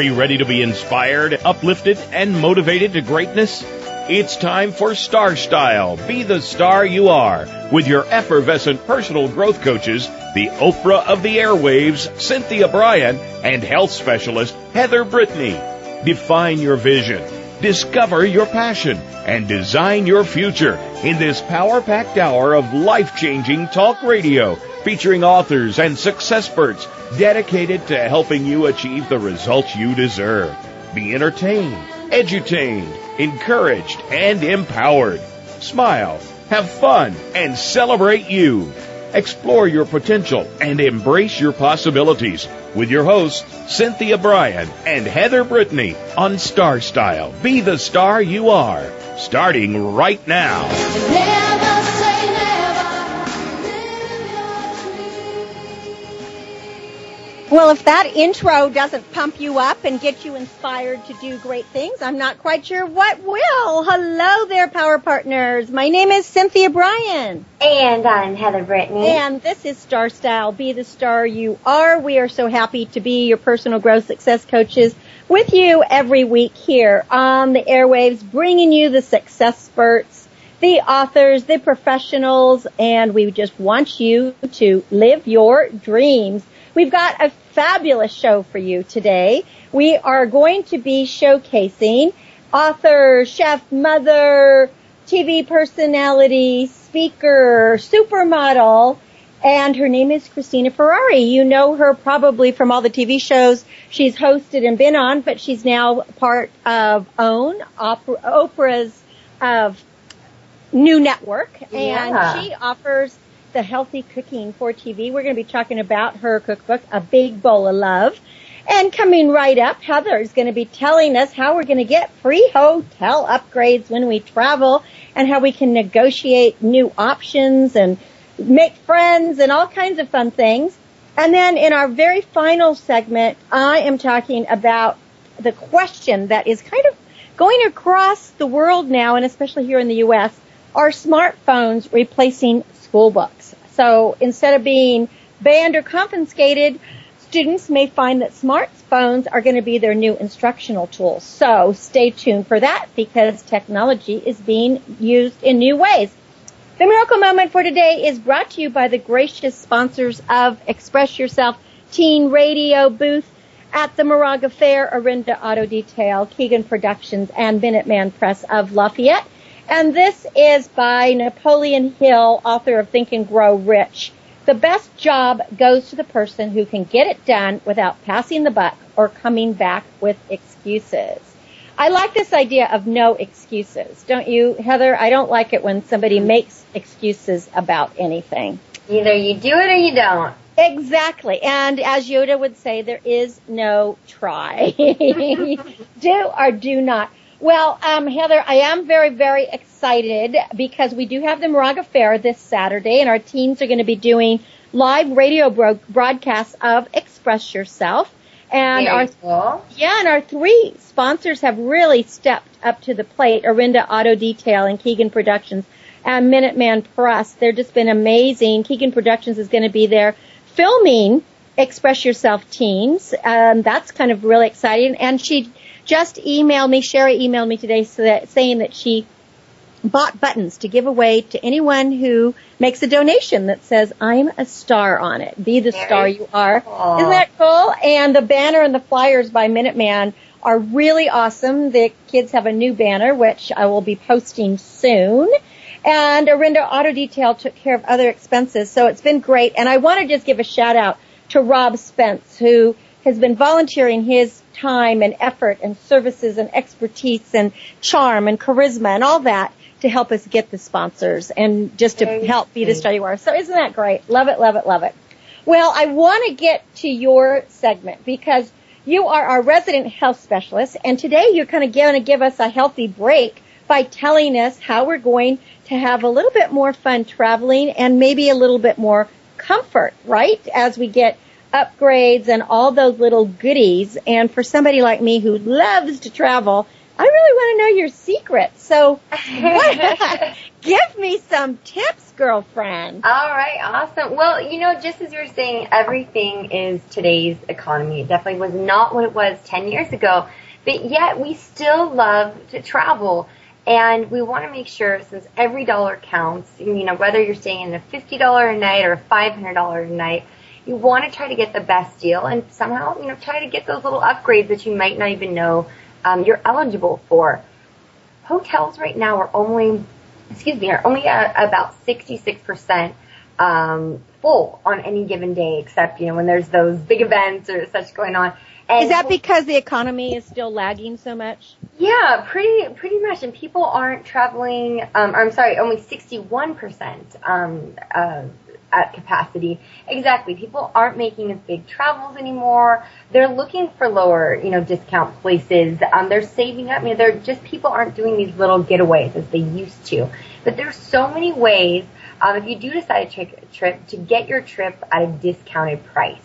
Are you ready to be inspired, uplifted, and motivated to greatness? It's time for Star Style. Be the star you are with your effervescent personal growth coaches, the Oprah of the airwaves, Cynthia Brian, and health specialist Heather Brittany. Define your vision, discover your passion, and design your future in this power packed hour of life changing talk radio featuring authors and success experts dedicated to helping you achieve the results you deserve. Be entertained, edutained, encouraged, and empowered. Smile, have fun, and celebrate you. Explore your potential and embrace your possibilities with your hosts, Cynthia Brian and Heather Brittany on Star Style. Be the star you are. Starting right now. Well, if that intro doesn't pump you up and get you inspired to do great things, I'm not quite sure what will. Hello there, Power Partners. My name is Cynthia Brian. And I'm Heather Brittany. And this is Star Style. Be the star you are. We are so happy to be your personal growth success coaches with you every week here on the airwaves, bringing you the success experts, the authors, the professionals, and we just want you to live your dreams. We've got a fabulous show for you today. We are going to be showcasing author, chef, mother, TV personality, speaker, supermodel, and her name is Cristina Ferrare. You know her probably from all the TV shows she's hosted and been on, but she's now part of OWN, Oprah's of new network, and Yeah. she offers the healthy cooking for TV. We're going to be talking about her cookbook, A Big Bowl of Love. And coming right up, Heather is going to be telling us how we're going to get free hotel upgrades when we travel and how we can negotiate new options and make friends and all kinds of fun things. And then in our very final segment, I am talking about the question that is kind of going across the world now, and especially here in the U.S., are smartphones replacing school books? So instead of being banned or confiscated, students may find that smartphones are going to be their new instructional tool. So stay tuned for that because technology is being used in new ways. The miracle moment for today is brought to you by the gracious sponsors of Express Yourself Teen Radio booth at the Moraga Fair, Orinda Auto Detail, Keegan Productions, and Minuteman Press of Lafayette. And this is by Napoleon Hill, author of Think and Grow Rich. The best job goes to the person who can get it done without passing the buck or coming back with excuses. I like this idea of no excuses. Don't you, Heather? I don't like it when somebody makes excuses about anything. Either you do it or you don't. Exactly. And as Yoda would say, there is no try. do or do not. Well, um, Heather, I am very, very excited because we do have the Moraga Fair this Saturday and our teens are going to be doing live radio bro- broadcasts of Express Yourself. And Very our cool. yeah, and our three sponsors have really stepped up to the plate. Orinda Auto Detail and Keegan Productions and Minuteman Press. They've just been amazing. Keegan Productions is going to be there filming Express Yourself Teens. Um, that's kind of really exciting. And she just emailed me, Sherry emailed me today so that, saying that she bought buttons to give away to anyone who makes a donation that says, I'm a star on it. Be the Very star you are. cool. Isn't that cool? And the banner and the flyers by Minuteman are really awesome. The kids have a new banner, which I will be posting soon. And Orinda Auto Detail took care of other expenses. So it's been great. And I want to just give a shout out to Rob Spence, who has been volunteering his time and effort and services and expertise and charm and charisma and all that to help us get the sponsors and just to Very help be the you are. So isn't that great? Love it, love it, love it. Well, I want to get to your segment because you are our resident health specialist and today you're kind of going to give us a healthy break by telling us how we're going to have a little bit more fun traveling and maybe a little bit more comfort, right? As we get upgrades and all those little goodies. And for somebody like me who loves to travel, I really want to know your secrets. So what, give me some tips, girlfriend. All right, awesome. Well, you know, just as you were saying, everything is today's economy. It definitely was not what it was 10 years ago, but yet we still love to travel. And we want to make sure, since every dollar counts, you know, whether you're staying in a $50 a night or a $500 a night, you want to try to get the best deal and somehow, you know, try to get those little upgrades that you might not even know um, you're eligible for. Hotels right now are only excuse me, are only at about 66% um, full on any given day, except, you know, when there's those big events or such going on. And Is that because the economy is still lagging so much? yeah, pretty pretty much. And people aren't traveling. Um, or I'm sorry, only 61% um, uh, at capacity. Exactly. People aren't making as big travels anymore. They're looking for lower, you know, discount places. Um, they're saving up. I mean, they're just people aren't doing these little getaways as they used to. But there's so many ways. Um, if you do decide to take a trip, to get your trip at a discounted price.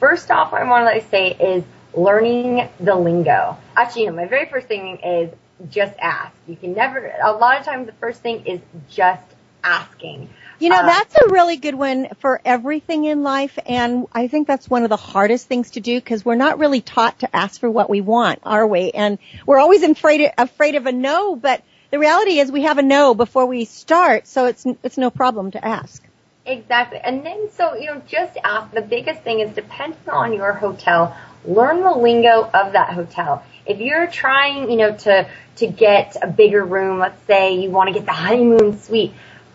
First off, what I want to say is learning the lingo. Actually, you know, my very first thing is just ask. You can never, a lot of times the first thing is just asking. You know, Uh, that's a really good one for everything in life. And I think that's one of the hardest things to do because we're not really taught to ask for what we want, are we? And we're always afraid, afraid of a no, but the reality is we have a no before we start. So it's, it's no problem to ask. Exactly. And then, so, you know, just ask. The biggest thing is depending on your hotel, learn the lingo of that hotel. If you're trying, you know, to, to get a bigger room, let's say you want to get the honeymoon suite,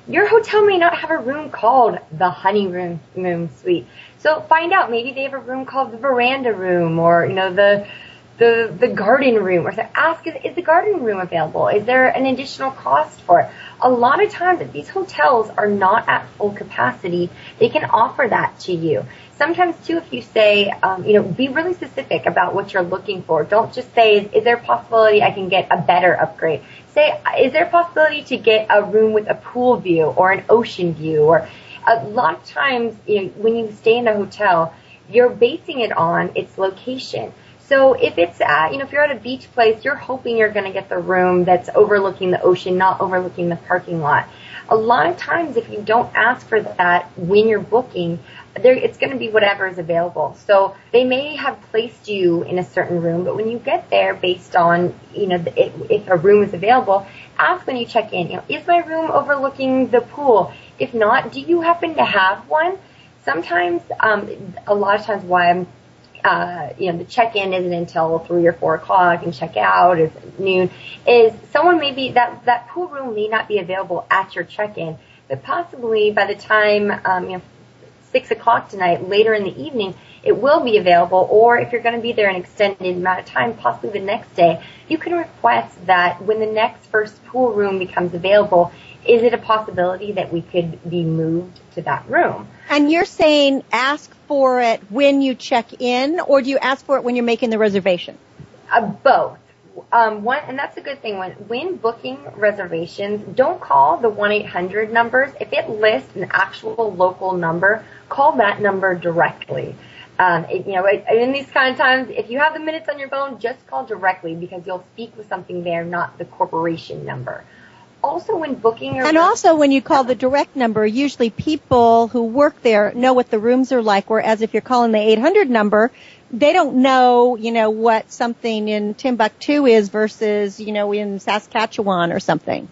your hotel may not have a room called the honeymoon moon suite. So find out. Maybe they have a room called the veranda room or, you know, the, the, the garden room or so ask, is, is the garden room available? Is there an additional cost for it? A lot of times if these hotels are not at full capacity, they can offer that to you. Sometimes too, if you say, um, you know, be really specific about what you're looking for. Don't just say, is, is there a possibility I can get a better upgrade? Say, is there a possibility to get a room with a pool view or an ocean view? Or a lot of times, you know, when you stay in a hotel, you're basing it on its location. So if it's at, you know, if you're at a beach place, you're hoping you're going to get the room that's overlooking the ocean, not overlooking the parking lot. A lot of times, if you don't ask for that when you're booking, there, it's going to be whatever is available. So they may have placed you in a certain room, but when you get there, based on, you know, the- if, a room is available, ask when you check in, you know, is my room overlooking the pool? If not, do you happen to have one? Sometimes, um, a lot of times why I'm uh, you know, the check-in isn't until three or four o'clock and check out is noon, is someone maybe that, that pool room may not be available at your check-in, but possibly by the time, um, you know, six o'clock tonight, later in the evening, it will be available, or if you're going to be there an extended amount of time, possibly the next day, you can request that when the next first pool room becomes available, is it a possibility that we could be moved to that room? And you're saying ask for it when you check in or do you ask for it when you're making the reservation? Uh, both. Um, one, and that's a good thing. When when booking reservations, don't call the one eight hundred numbers. If it lists an actual local number, call that number directly. Um, it, you know, it, in these kind of times, if you have the minutes on your phone, just call directly because you'll speak with something there, not the corporation number. Also, when booking your And also when you call the direct number, usually people who work there know what the rooms are like, whereas if you're calling the 800 number, they don't know, you know, what something in Timbuktu is versus, you know, in Saskatchewan or something.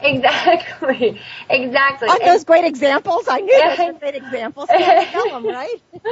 exactly, exactly. Aren't And- those great examples? I knew Yeah. those were great examples. Tell them, right?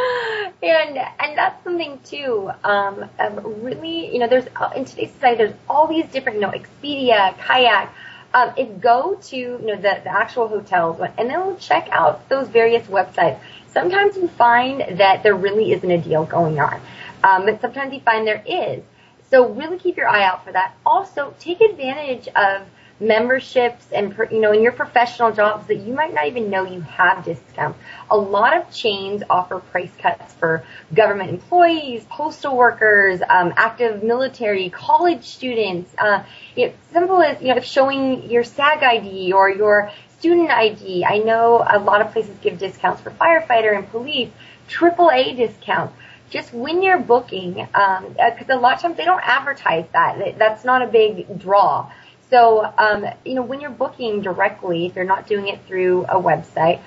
and and that's something too. Um, um, really, you know, there's in today's society, there's all these different, you know, Expedia, Kayak. Um, is go to you know the, the actual hotels and then check out those various websites. Sometimes you find that there really isn't a deal going on. Um, but sometimes you find there is. So really keep your eye out for that. Also, take advantage of memberships and you know in your professional jobs that you might not even know you have discounts. A lot of chains offer price cuts for government employees, postal workers, um, active military, college students. Uh, know, simple as you know if showing your SAG ID or your student ID. I know a lot of places give discounts for firefighter and police, AAA discounts just when you're booking, because um, a lot of times they don't advertise that. That's not a big draw. So, um, you know, when you're booking directly, if you're not doing it through a website,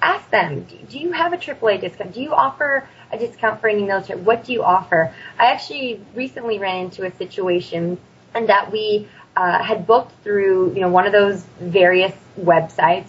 ask them, do you have a AAA discount? Do you offer a discount for any military? What do you offer? I actually recently ran into a situation and that we uh, had booked through, you know, one of those various websites.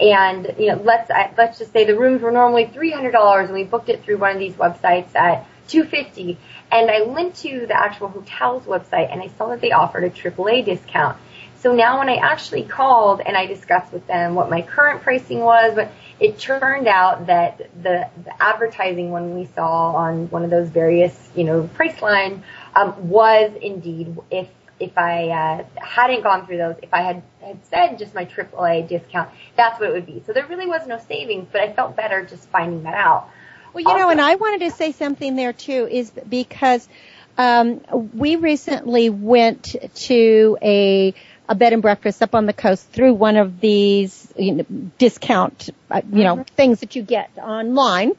And, you know, let's, uh, let's just say the rooms were normally $300 and we booked it through one of these websites at 250 and I went to the actual hotel's website and I saw that they offered a AAA discount. So now when I actually called and I discussed with them what my current pricing was, but it turned out that the, the advertising one we saw on one of those various, you know, Priceline um, was indeed if if I uh, hadn't gone through those, if I had, had said just my AAA discount, that's what it would be. So there really was no savings, but I felt better just finding that out. Well, you also, know, and I wanted to say something there too, is because um, we recently went to a a bed and breakfast up on the coast through one of these you know, discount, uh, you know, mm-hmm. things that you get online.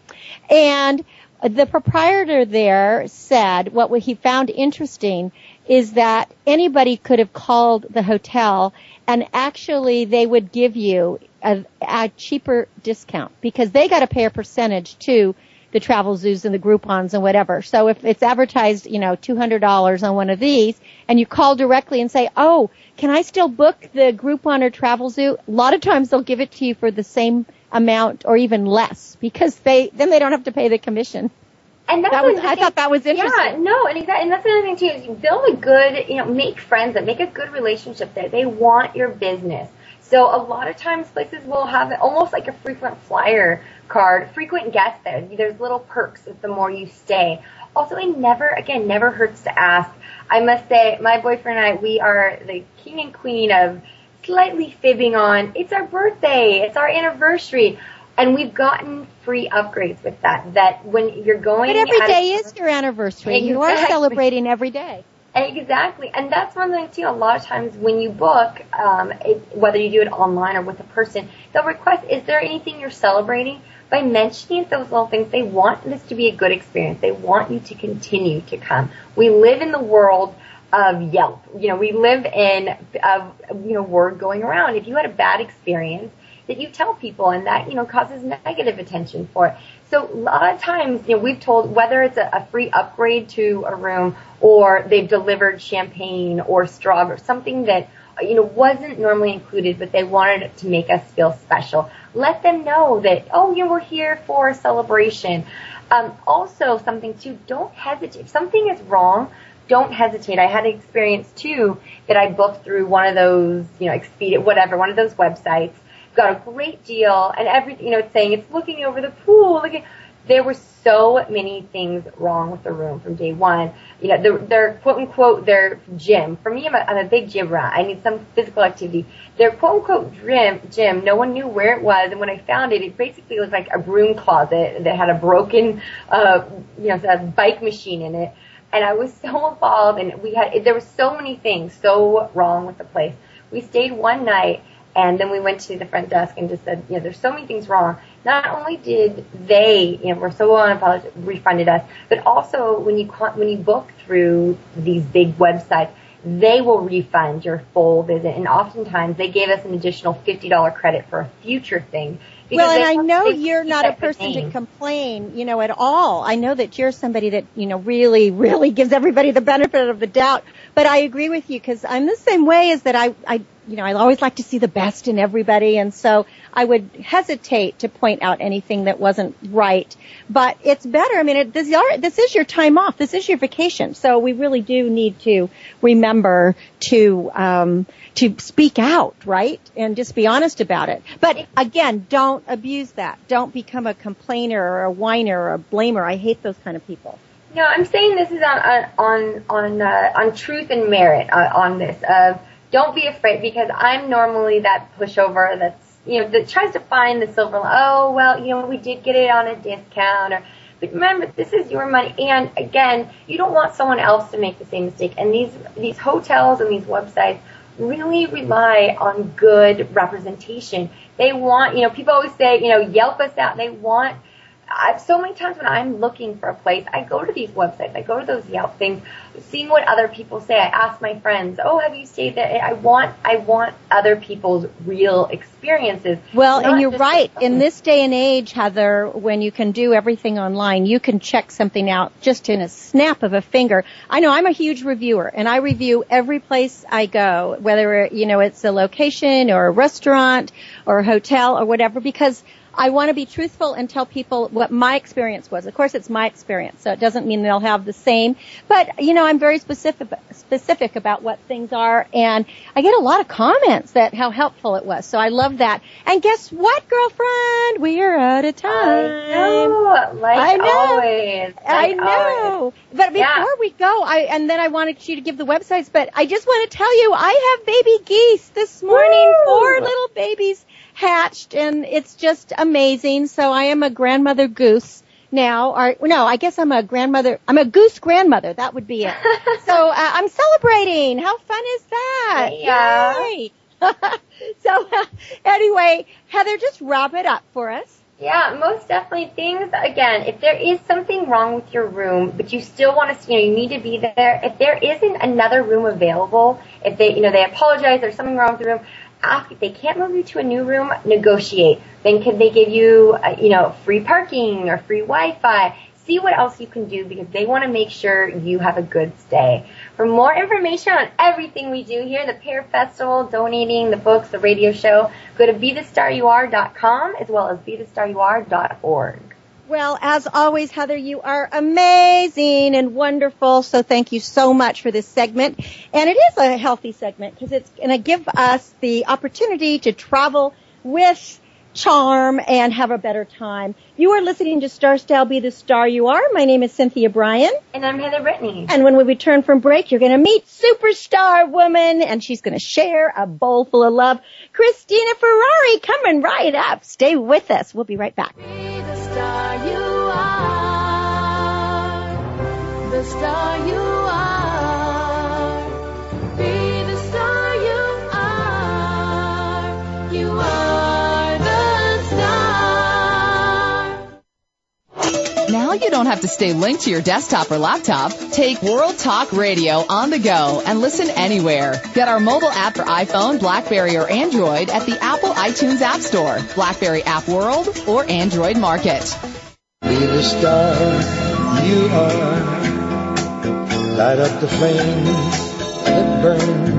And the proprietor there said what he found interesting is that anybody could have called the hotel and actually they would give you a, a cheaper discount because they got to pay a percentage to the Travelzoos and the Groupons and whatever. So if it's advertised, you know, $200 on one of these and you call directly and say, oh, can I still book the Groupon or Travelzoo? A lot of times they'll give it to you for the same amount or even less because they, then they don't have to pay the commission. And that's that was, I thought that was interesting. Yeah, no, and exactly, and that's another thing too. Is you build a good, you know, make friends that make a good relationship there. They want your business. So a lot of times places will have almost like a frequent flyer card, frequent guest there. There's little perks the more you stay. Also, it never, again, never hurts to ask. I must say, my boyfriend and I, we are the king and queen of slightly fibbing on, it's our birthday, it's our anniversary. And we've gotten free upgrades with that. That when you're going, but every day is your anniversary. Exactly. You are celebrating every day. Exactly, and that's one thing too. A lot of times when you book, um, it, whether you do it online or with a person, they'll request, "Is there anything you're celebrating?" By mentioning those little things, they want this to be a good experience. They want you to continue to come. We live in the world of Yelp. You know, we live in of you know word going around. If you had a bad experience, that you tell people, and that you know causes negative attention for it. So a lot of times, you know, we've told whether it's a, a free upgrade to a room or they've delivered champagne or straw or something that you know wasn't normally included, but they wanted to make us feel special. Let them know that oh, you know, we're here for a celebration. Um, also, something too, don't hesitate. If something is wrong, don't hesitate. I had an experience too that I booked through one of those, you know, Expedia, whatever, one of those websites got a great deal and everything, you know, saying it's looking over the pool. Looking, there were so many things wrong with the room from day one. You know, their, their quote unquote, their gym. For me, I'm a, I'm a big gym rat. I need some physical activity. Their quote unquote gym, gym, no one knew where it was. And when I found it, it basically was like a broom closet that had a broken, uh, you know, a bike machine in it. And I was so involved and we had, there were so many things so wrong with the place. We stayed one night and then we went to the front desk and just said, you know, there's so many things wrong. Not only did they, you know, we're so unapologetic, refunded us, but also when you when you book through these big websites, they will refund your full visit. And oftentimes they gave us an additional $50 credit for a future thing. Well, and I know you're not a person to complain, you know, at all. I know that you're somebody that, you know, really, really gives everybody the benefit of the doubt. But I agree with you because I'm the same way as that I, I you know, I always like to see the best in everybody, and so I would hesitate to point out anything that wasn't right. But it's better. I mean, it, this, are, this is your time off. This is your vacation. So we really do need to remember to um, to speak out, right, and just be honest about it. But again, don't abuse that. Don't become a complainer or a whiner or a blamer. I hate those kind of people. No, I'm saying this is on on on uh, on truth and merit uh, on this. Of don't be afraid because I'm normally that pushover that's you know that tries to find the silver. Oh well, you know we did get it on a discount or. But remember, this is your money, and again, you don't want someone else to make the same mistake. And these these hotels and these websites really rely on good representation. They want, you know, people always say, you know, Yelp us out. They want I've so many times when I'm looking for a place, I go to these websites, I go to those Yelp things, seeing what other people say. I ask my friends, "Oh, have you stayed there?" I want, I want other people's real experiences. Well, and you're right. In this day and age, Heather, when you can do everything online, you can check something out just in a snap of a finger. I know I'm a huge reviewer, and I review every place I go, whether you know it's a location or a restaurant or a hotel or whatever, because I want to be truthful and tell people what my experience was. Of course, it's my experience, so it doesn't mean they'll have the same. But you know, I'm very specific specific about what things are, and I get a lot of comments that how helpful it was. So I love that. And guess what, girlfriend? We are out of time. I know, like I know. always. Like I know. Always. But before yeah. we go, I and then I wanted you to give the websites, but I just want to tell you, I have baby geese this morning. Woo! Four little babies hatched and it's just amazing. So I am a grandmother goose now. Or no, I guess I'm a grandmother. I'm a goose grandmother. That would be it. so uh, I'm celebrating. How fun is that? Yeah. Yay. so uh, anyway, Heather, just wrap it up for us. Yeah, most definitely. Things again, if there is something wrong with your room, but you still want to, you know, you need to be there. If there isn't another room available, if they, you know, they apologize, there's something wrong with the room ask if they can't move you to a new room, negotiate. Then can they give you, uh, you know, free parking or free Wi-Fi? See what else you can do because they want to make sure you have a good stay. For more information on everything we do here, the Pear Festival, donating, the books, the radio show, go to BeTheStarYouAre.com as well as BeTheStarYouAre.org. Well, as always, Heather, you are amazing and wonderful. So thank you so much for this segment. And it is a healthy segment because it's going to give us the opportunity to travel with charm and have a better time. You are listening to Star Style Be the Star You Are. My name is Cynthia Brian. And I'm Heather Brittany. And when we return from break, you're going to meet superstar woman and she's going to share a bowl full of love. Cristina Ferrare coming right up. Stay with us. We'll be right back star you are. The star you are. Now you don't have to stay linked to your desktop or laptop. Take World Talk Radio on the go and listen anywhere. Get our mobile app for iPhone, Blackberry, or Android at the Apple iTunes App Store, Blackberry App World, or Android Market. Be the star you are. Light up the flame that burns.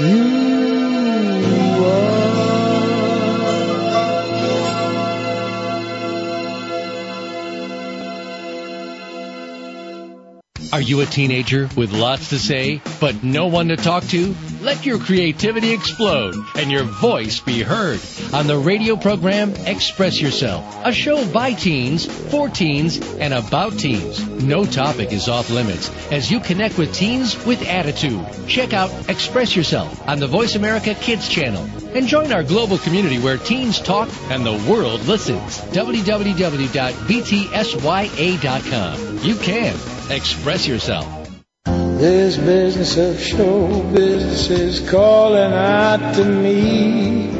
you Are you a teenager with lots to say, but no one to talk to? Let your creativity explode and your voice be heard on the radio program Express Yourself, a show by teens, for teens, and about teens. No topic is off limits as you connect with teens with attitude. Check out Express Yourself on the Voice America Kids channel and join our global community where teens talk and the world listens. www.btsya.com. You can express yourself. This business of show business is calling out to me.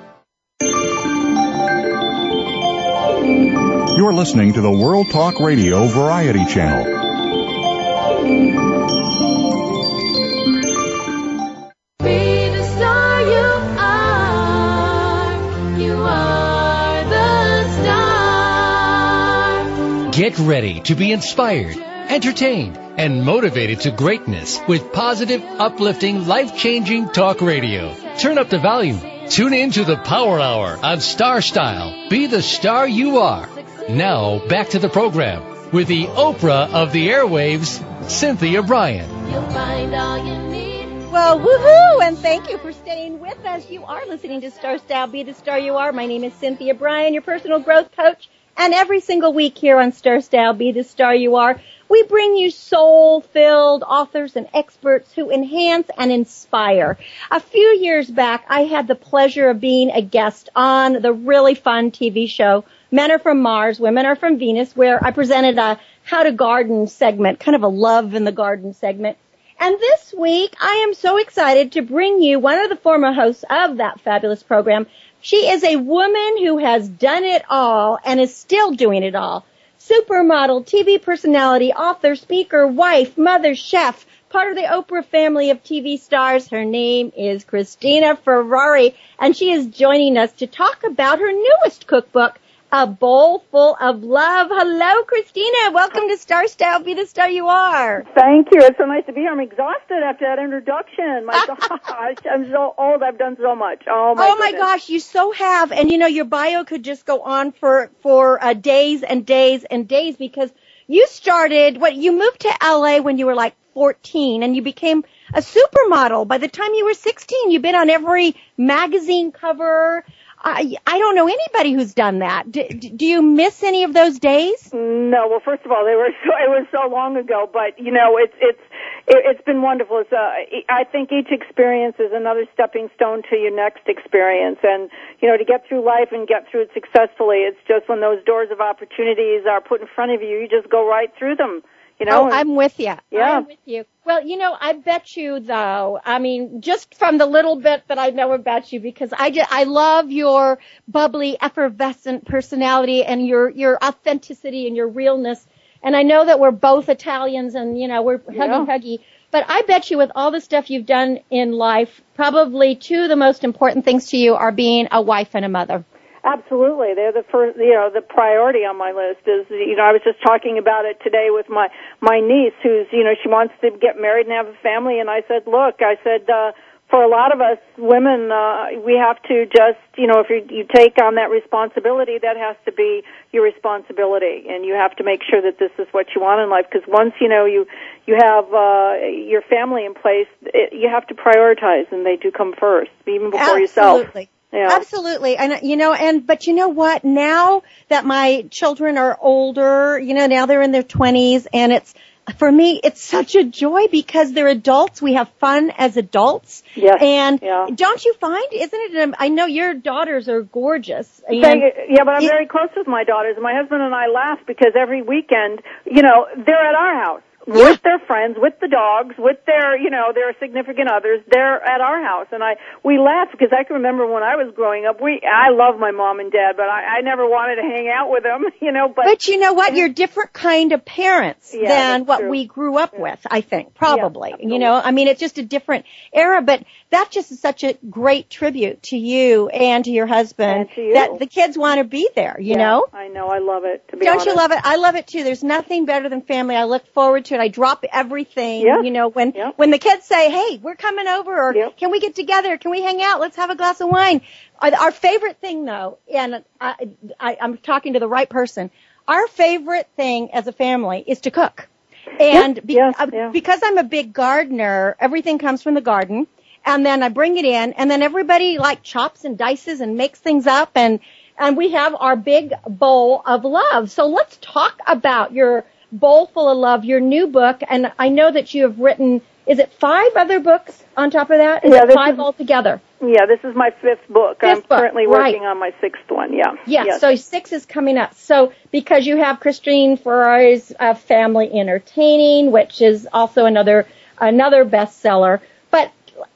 You're listening to the World Talk Radio Variety Channel. Be the star you are. You are the star. Get ready to be inspired, entertained, and motivated to greatness with positive, uplifting, life-changing talk radio. Turn up the volume. Tune in to the Power Hour on Star Style. Be the star you are. Now, back to the program with the Oprah of the airwaves, Cynthia Brian. You'll find all you need. Well, woohoo! And thank you for staying with us. You are listening to Star Style, Be the Star You Are. My name is Cynthia Brian, your personal growth coach. And every single week here on Star Style, Be the Star You Are, we bring you soul-filled authors and experts who enhance and inspire. A few years back, I had the pleasure of being a guest on the really fun TV show, Men Are From Mars, Women Are From Venus, where I presented a how to garden segment, kind of a love in the garden segment. And this week, I am so excited to bring you one of the former hosts of that fabulous program. She is a woman who has done it all and is still doing it all. Supermodel, TV personality, author, speaker, wife, mother, chef, part of the Oprah family of TV stars. Her name is Cristina Ferrare, and she is joining us to talk about her newest cookbook, A Bowl Full of Love. Hello, Cristina. Welcome to Star Style. Be the star you are. Thank you. It's so nice to be here. I'm exhausted after that introduction. My gosh, I'm so old. I've done so much. Oh my. oh my goodness. gosh, you so have. And you know, your bio could just go on for, for uh, days and days and days because you started, what, you moved to LA when you were like 14 and you became a supermodel. By the time you were 16, you've been on every magazine cover. I, I don't know anybody who's done that. Do, do you miss any of those days? No, well, first of all, they were so it was so long ago, but you know, it's it's it, it's been wonderful. It's uh, I think each experience is another stepping stone to your next experience, and you know, to get through life and get through it successfully, it's just when those doors of opportunities are put in front of you, you just go right through them. You know, Oh, I'm with you. Yeah. I'm with you. Well, you know, I bet you though, I mean, just from the little bit that I know about you, because I just, I love your bubbly, effervescent personality and your, your authenticity and your realness. And I know that we're both Italians and, you know, we're huggy Yeah. huggy. But I bet you with all the stuff you've done in life, probably two of the most important things to you are being a wife and a mother. Absolutely. They're the first, you know, the priority on my list is, you know, I was just talking about it today with my, my niece who's, you know, she wants to get married and have a family and I said, look, I said, uh, for a lot of us women, uh, we have to just, you know, if you, you take on that responsibility, that has to be your responsibility and you have to make sure that this is what you want in life because once, you know, you, you have, uh, your family in place, it, you have to prioritize and they do come first, even before yourself. Absolutely. Yeah. Absolutely. And you know, and, but you know what? Now that my children are older, you know, now they're in their twenties and it's, for me, it's such a joy because they're adults. We have fun as adults. Yes. And Yeah. don't you find, isn't it, um, I know your daughters are gorgeous. And Thank you. Yeah, but I'm it- very close with my daughters. My husband and I laugh because every weekend, you know, they're at our house with their friends, with the dogs, with their, you know, their significant others. They're at our house, and I we laugh because I can remember when I was growing up. We I love my mom and dad, but I, I never wanted to hang out with them, you know. But, But you know what? You're different kind of parents Yeah, than what true. we grew up with, I think, probably. you know, I mean, it's just a different era, but that just is such a great tribute to you and to your husband And to you. that the kids want to be there, you Yeah, know? I know, I love it. To be Don't honest. you love it? I love it too. There's nothing better than family. I look forward to I drop everything, Yeah. you know, when, Yeah. when the kids say, hey, we're coming over or Yeah. can we get together? Can we hang out? Let's have a glass of wine. Our, our favorite thing though, and I, I, I'm talking to the right person, our favorite thing as a family is to cook. And be- uh, because I'm a big gardener, everything comes from the garden. And then I bring it in and then everybody like chops and dices and makes things up and, and we have our big bowl of love. So let's talk about your Bowl Full of Love, your new book, and I know that you have written, is it five other books on top of that? Is Yeah, it five is- altogether? Yeah, this is my fifth book. I'm Fifth book, currently right. working on my sixth one. Yeah. Yeah, Yes. so six is coming up. So because you have Christine Ferrare's uh, Family Entertaining, which is also another another bestseller, but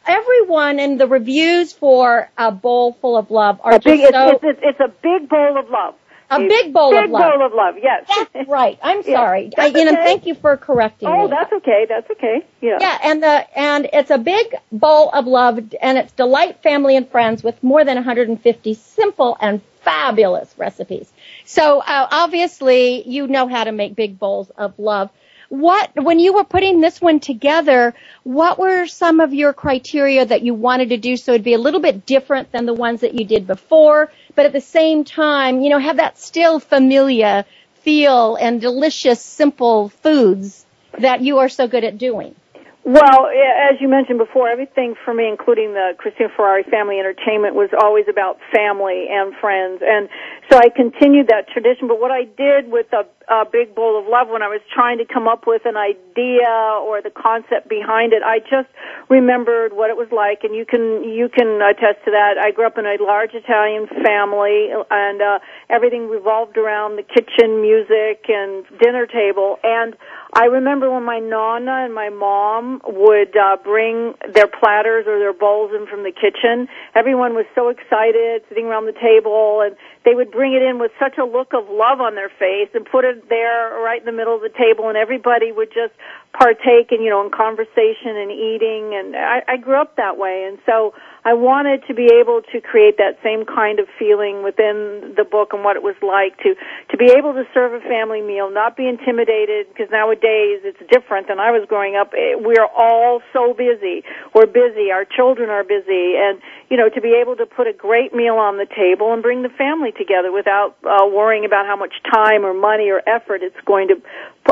everyone in the reviews for a bowl full of love are a big, just so. It's, it's, it's, a big bowl of love. A big bowl big of love. bowl of love. Yes. That's right. I'm Yeah, sorry. I, that's you know, okay. thank you for correcting Oh, me. Oh, that's okay. That's okay. Yeah. Yeah, and the and it's a big bowl of love, and it's delight family and friends with more than 150 simple and fabulous recipes. So uh, obviously, you know how to make big bowls of love. What when you were putting this one together, what were some of your criteria that you wanted to do so it'd be a little bit different than the ones that you did before, but at the same time, you know, have that still familiar feel and delicious, simple foods that you are so good at doing? Well, as you mentioned before, everything for me, including the Cristina Ferrare Family Entertainment, was always about family and friends, and so I continued that tradition. But what I did with a, a Big Bowl of Love, when I was trying to come up with an idea or the concept behind it, I just remembered what it was like, and you can you can attest to that. I grew up in a large Italian family, and uh, everything revolved around the kitchen, music, and dinner table, and I remember when my nonna and my mom would uh, bring their platters or their bowls in from the kitchen. Everyone was so excited, sitting around the table, and they would bring it in with such a look of love on their face and put it there right in the middle of the table, and everybody would just partake in, you know, in conversation and eating. And I, I grew up that way, and so I wanted to be able to create that same kind of feeling within the book and what it was like to to be able to serve a family meal, not be intimidated because nowadays it's different than I was growing up. Eh, We're all so busy. We're busy. Our children are busy, and you know to be able to put a great meal on the table and bring the family together without uh, worrying about how much time or money or effort it's going to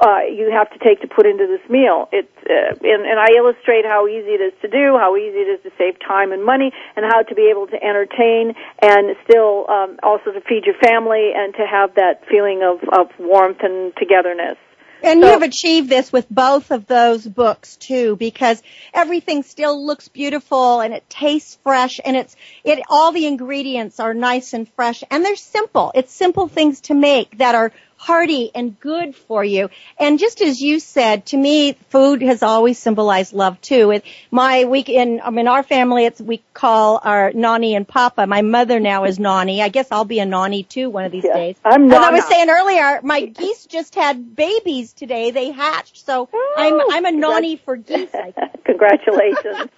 uh, you have to take to put into this meal. It's uh, and, and I illustrate how easy it is to do, how easy it is to save time and money, and how to be able to entertain and still um, also to feed your family and to have that feeling of, of warmth and togetherness. And So- you have achieved this with both of those books too, because everything still looks beautiful and it tastes fresh and it's, it, all the ingredients are nice and fresh and they're simple. It's simple things to make that are hearty and good for you. And just as you said, to me, food has always symbolized love too. It, my week in, I mean, our family, it's, we call our Nani and Papa. My mother now is Nani. I guess I'll be a Nani too one of these Yeah. days. I'm And I was saying earlier, my geese just had babies today. They hatched, so I'm oh, I'm a Nani for geese. I. Congratulations.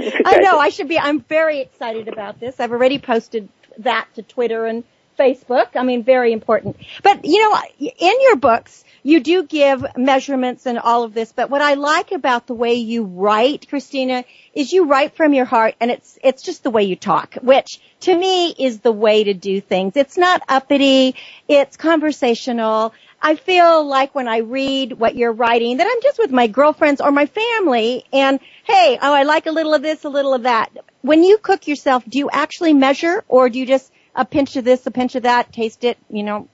I know I should be. I'm very excited about this. I've already posted that to Twitter and Facebook. I mean, very important. But you know, in your books, you do give measurements and all of this. But what I like about the way you write, Cristina, is you write from your heart, and it's it's just the way you talk, which to me is the way to do things. It's not uppity. It's conversational. I feel like when I read what you're writing that I'm just with my girlfriends or my family and hey, oh, I like a little of this, a little of that. When you cook yourself, do you actually measure or do you just a pinch of this, a pinch of that, taste it, you know?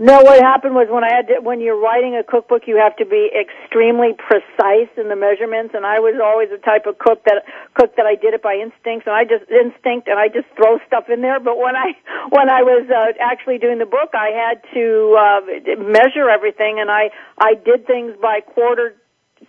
No, what happened was when I had to, when you're writing a cookbook, you have to be extremely precise in the measurements. And I was always the type of cook that cook that I did it by instinct, and I just instinct, and I just throw stuff in there. But when I when I was uh, actually doing the book, I had to uh, measure everything, and I I did things by quarter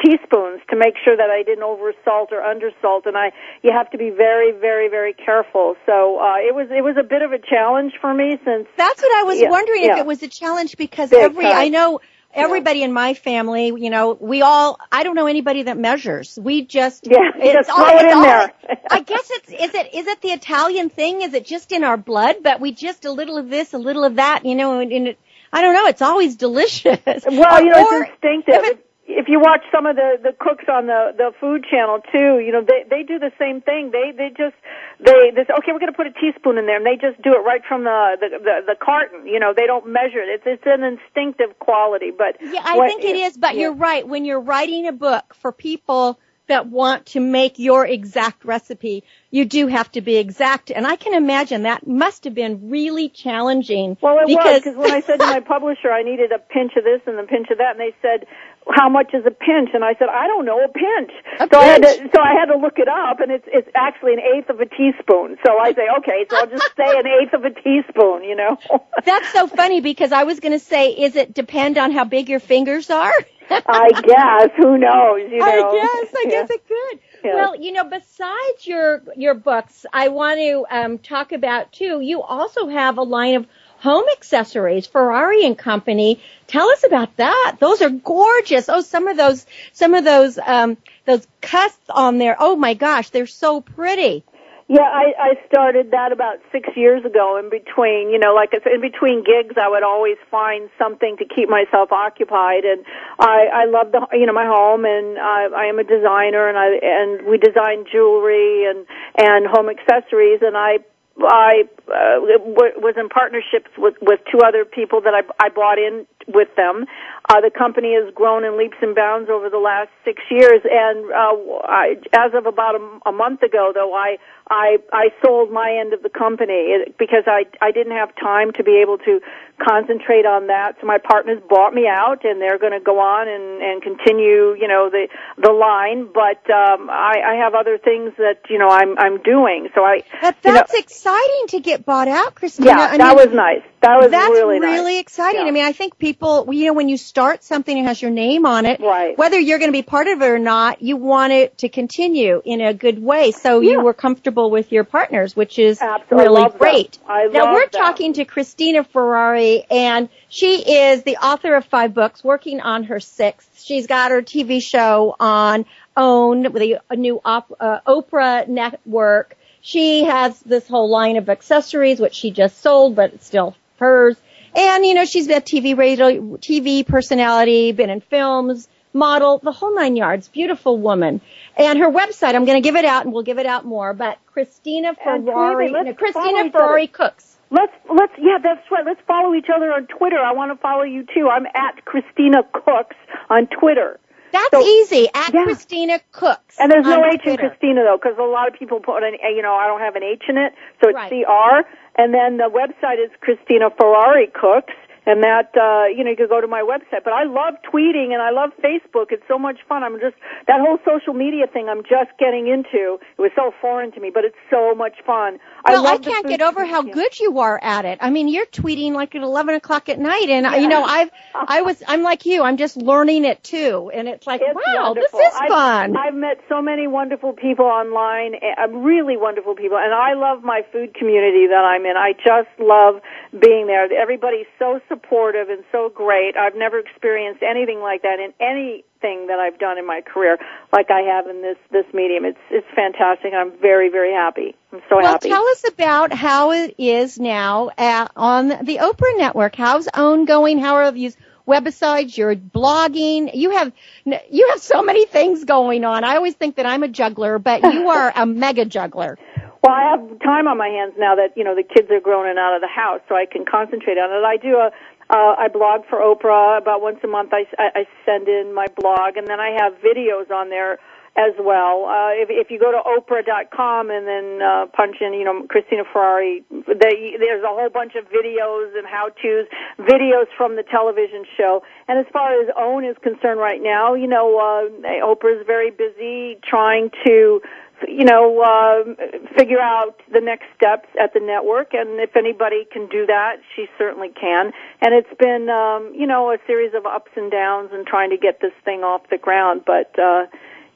teaspoons to make sure that I didn't oversalt or undersalt, and I you have to be very, very, very careful. So uh, it was it was a bit of a challenge for me since That's what I was Yeah, wondering if it was a challenge because Big every, time. I know everybody in my family, you know, we all, I don't know anybody that measures. We just, Yeah, it's just throw it it's in there. I guess it's, is it, is it the Italian thing? Is it just in our blood? But we just a little of this, a little of that, you know, and, and it, I don't know, it's always delicious. Well, you know, Or- it's instinctive. if it- If, you watch some of the the cooks on the the food channel too, you know, they they do the same thing. They they just they they say, okay, we're going to put a teaspoon in there, and they just do it right from the the the, the carton. You know, they don't measure it. It's it's an instinctive quality. But Yeah, I when- think it is, but yeah. you're right. When you're writing a book for people that want to make your exact recipe, you do have to be exact. And I can imagine that must have been really challenging. Well, it was because because when I said to my publisher I needed a pinch of this and a pinch of that, and they said, "How much is a pinch?" And I said, "I don't know, a pinch." A so I had to so I had to look it up, and it's it's actually an eighth of a teaspoon. So I say, okay, so I'll just say an eighth of a teaspoon. You know. that's so funny because I was going to say, is it depend on how big your fingers are? I guess. Who knows? You know. I guess. I Yeah. guess it could. Yeah. Well, you know, besides your your books, I want to um, talk about too. You also have a line of home accessories, Ferrare and Company. Tell us about that. Those are gorgeous. Oh, some of those, some of those, um, those cuts on there. Oh my gosh, they're so pretty. Yeah, I, I started that about six years ago. In between, you know, like I said, in between gigs, I would always find something to keep myself occupied, and I, I love the, you know, my home, and I, I am a designer, and I, and we design jewelry and and home accessories, and I. I uh, was in partnerships with with two other people that I, I bought in with them. Uh, the company has grown in leaps and bounds over the last six years, and uh, I, as of about a, a month ago, though, I I I sold my end of the company because I I didn't have time to be able to concentrate on that. So my partners bought me out, and they're going to go on and and continue, you know, the the line. But um, I I have other things that you know I'm I'm doing. So I But you know- that's exciting to get bought out, Cristina. yeah, I that mean, was nice. That was That's really nice. exciting. Yeah. I mean, I think people, you know, when you start something that has your name on it, Right. whether you're going to be part of it or not, you want it to continue in a good way. So Yeah. you were comfortable with your partners, which is Absolutely. Really great. Now we're talking to Cristina Ferrare and she is the author of five books, working on her sixth. She's got her TV show on OWN, with a, a new op, uh, Oprah network. She has this whole line of accessories, which she just sold, but it's still hers. And, you know, she's a TV radio, TV personality, been in films, model, the whole nine yards. Beautiful woman. And her website, I'm going to give it out and we'll give it out more, but Cristina Ferrare, no, Cristina. Ferrare Cooks. Let's let's yeah, that's right. Let's follow each other on Twitter. I want to follow you too. I'm at Cristina Cooks on Twitter. That's So- easy. At Yeah. Cristina Cooks. And there's no H in Cristina though, because a lot of people put an you know I don't have an H in it, so it's Right. CR. And then the website is Cristina Ferrare Cooks, and that uh, you know you could go to my website. But I love tweeting and I love Facebook. It's so much fun. I'm just that whole social media thing. I'm just getting into. It was so foreign to me, but it's so much fun. Well, I, the can't get over how good you are at it. I mean, you're tweeting like at 11 o'clock at night, and you know, I've, I was, I'm like you. I'm just learning it too, and it's like, It's wow, wonderful. this is I've- fun. I've met so many wonderful people online, uh, really wonderful people, and I love my food community that I'm in. I just love being there. Everybody's so supportive and so great. I've never experienced anything like that in anything that I've done in my career, like I have in this this medium. It's it's fantastic. I'm very very happy. I'm so well, happy. tell us about how it is now at, on the Oprah Network. How's OWN going? How are these websites? You're blogging. You have you have so many things going on. I always think that I'm a juggler, but you are a mega juggler. Well, I have time on my hands now that you know the kids are grown and out of the house, so I can concentrate on it. I do a, uh, I blog for Oprah about once a month. I, I, send in my blog, and then I have videos on there as well. Uh, if, if you go to Oprah.com and then uh, punch in, you know, Cristina Ferrare, they, there's a whole bunch of videos and how-tos, videos from the television show. And as far as OWN is concerned right now, you know, uh, Oprah's very busy trying to you know, uh, figure out the next steps at the network, and if anybody can do that, she certainly can. And it's been, um, you know, a series of ups and downs and trying to get this thing off the ground. But, uh,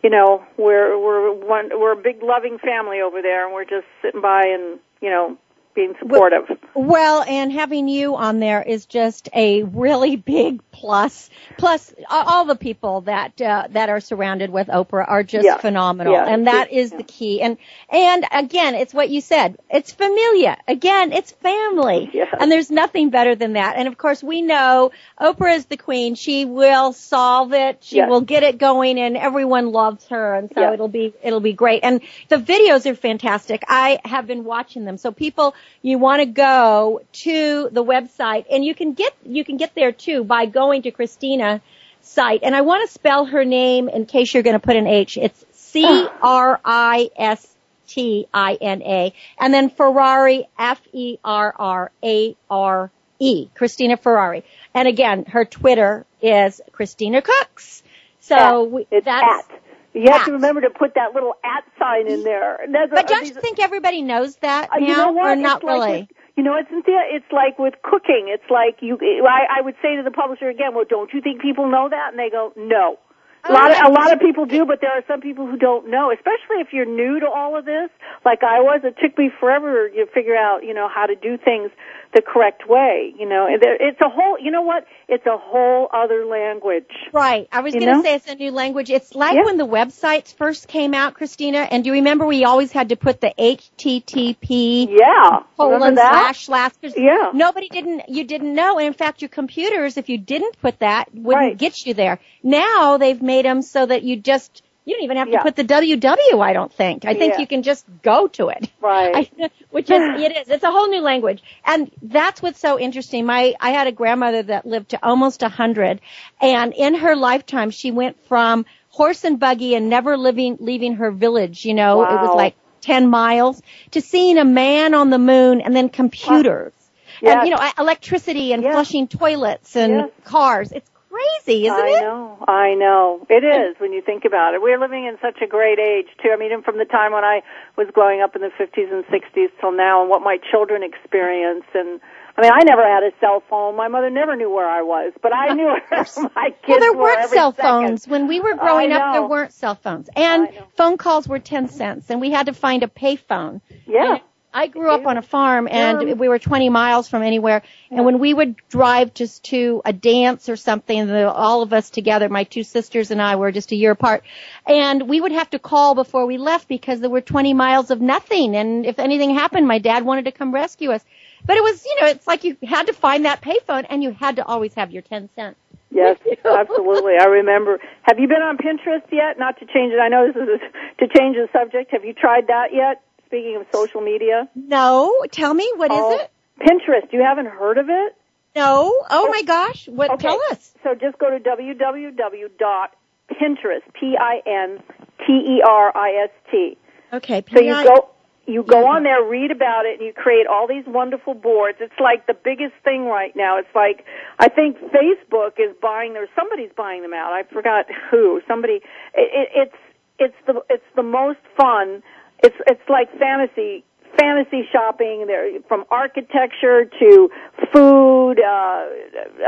you know, we're we're one we're a big loving family over there, and we're just sitting by and you know being supportive. Well, and having you on there is just a really big plus. Plus, all the people that uh, that are surrounded with Oprah are just Yeah. phenomenal, Yeah. and that is the key. And and again, it's what you said. It's familia. Again, it's family, and there's nothing better than that. And of course, we know Oprah is the queen. She will solve it. She Yes. will get it going, and everyone loves her, and so it'll be it'll be great. And the videos are fantastic. I have been watching them. So people, you want to go to the website, and you can get you can get there too by going to Cristina site. And I want to spell her name in case you're going to put an H. It's C R I S T I N A, and then Ferrare F E R R A R E, Cristina Ferrare. And again, her Twitter is Cristina Cooks. So we, that's. at. You have to remember to put that little at sign in there. That's- But don't these- you think everybody knows that Uh, now, you know what? or not it's like really? With, you know, it's Cynthia. It's like with cooking. It's like you. I, I would say to the publisher again, "Well, don't you think people know that?" And they go, "No." A lot, of, a lot of people do, but there are some people who don't know, especially if you're new to all of this. Like I was, it took me forever to figure out, you know, how to do things the correct way. You know, it's a whole. You know what? It's a whole other language. Right. I was going to say it's a new language. It's like Yeah. when the websites first came out, Cristina. And do you remember we always had to put the HTTP Yeah. colon slash slash? 'cause Yeah. Nobody didn't. You didn't know. And in fact, your computers, if you didn't put that, wouldn't Right. get you there. Now they've made them so that you just you don't even have to Yeah. put the WW. I don't think. I think Yeah. you can just go to it. Right. I, which is it is. It's a whole new language, and that's what's so interesting. My I had a grandmother that lived to almost a hundred, and in her lifetime, she went from horse and buggy and never living leaving her village. You know, it was like ten miles to seeing a man on the moon, and then computers, Yes. and you know, electricity and Yes. flushing toilets and Yes. cars. It's crazy, isn't I it? know, I know. It is when you think about it. We're living in such a great age too. I mean, even from the time when I was growing up in the 50s and 60s till now, and what my children experience. And I mean, I never had a cell phone. My mother never knew where I was, but I knew where my kids Well, there were weren't every cell second. phones when we were growing up. There weren't cell phones, and phone calls were ten cents, and we had to find a payphone. Yeah. I grew up on a farm, and Yeah. we were 20 miles from anywhere. And when we would drive just to a dance or something, the, all of us together, my two sisters and I were just a year apart, and we would have to call before we left because there were 20 miles of nothing. And if anything happened, my dad wanted to come rescue us. But it was, you know, it's like you had to find that payphone, and you had to always have your 10 cents. Yes, absolutely. I remember. Have you been on Pinterest yet? Not to change it. I know this is to change the subject. Have you tried that yet? Speaking of social media. No, tell me what is Oh, it? Pinterest. You haven't heard of it? No. Oh my gosh. What? Okay. Tell us. So just go to www.pinterest, P-I-N-T-E-R-I-S-T. Okay. So you go, you go on there, read about it, and you create all these wonderful boards. It's like the biggest thing right now. It's like, I think Facebook is buying, there's somebody's buying them out. I forgot who. Somebody, it, it, it's, it's the, it's the most fun. It's, it's like fantasy, fantasy shopping there from architecture to food uh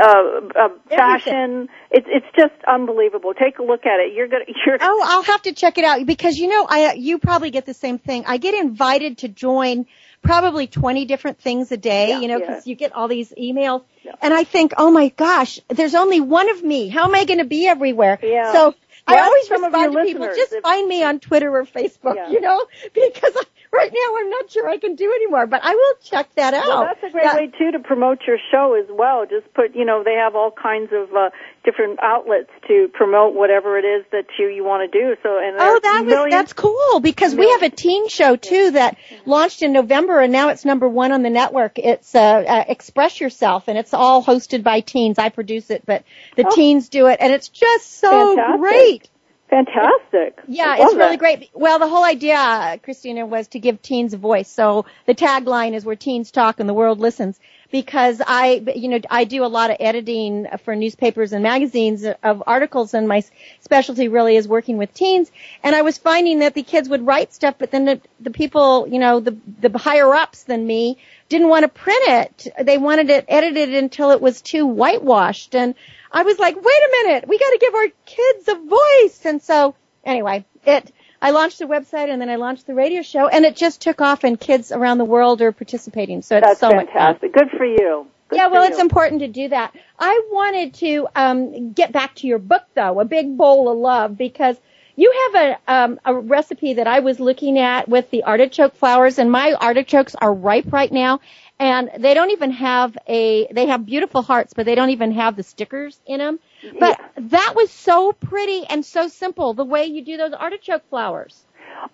uh, uh fashion it's it's just unbelievable take a look at it you're gonna you're Oh, I'll have to check it out because you know, I you probably get the same thing. I get invited to join probably 20 different things a day, Yeah, you know, yeah. because you get all these emails. Yeah. And I think, oh my gosh, there's only one of me. How am I going to be everywhere? Yeah. So I always respond to people, just find me on Twitter or Facebook, Yeah. you know, because I, right now I'm not sure I can do anymore, but I will check that out. Well, that's a great Yeah. way too to promote your show as well. Just put, you know, they have all kinds of uh, different outlets to promote whatever it is that you you want to do. So, and Oh, that was that's cool because we have a teen show too that launched in November and now it's number one on the network. It's uh, uh Express Yourself and it's all hosted by teens. I produce it, but the Oh. teens do it and it's just so Fantastic. great. Fantastic. Yeah, it's love really great. Well, the whole idea, uh, Cristina, was to give teens a voice. So the tagline is where teens talk and the world listens. Because I, you know, I do a lot of editing for newspapers and magazines of articles and my specialty really is working with teens. And I was finding that the kids would write stuff, but then the, the people, you know, the, the higher ups than me didn't want to print it. They wanted it edited until it was too whitewashed. And I was like, wait a minute, we got to give our kids a voice. And so anyway, it, I launched the website and then I launched the radio show and it just took off and kids around the world are participating. So it's That's so fantastic. Good for you. Good Yeah, well, you. it's important to do that. I wanted to um, get back to your book, though, a big bowl of love, because you have a um, a recipe that I was looking at with the artichoke flowers, and my artichokes are ripe right now, and they don't even have a. They have beautiful hearts, but they don't even have the stickers in them. But that was so pretty and so simple, the way you do those artichoke flowers.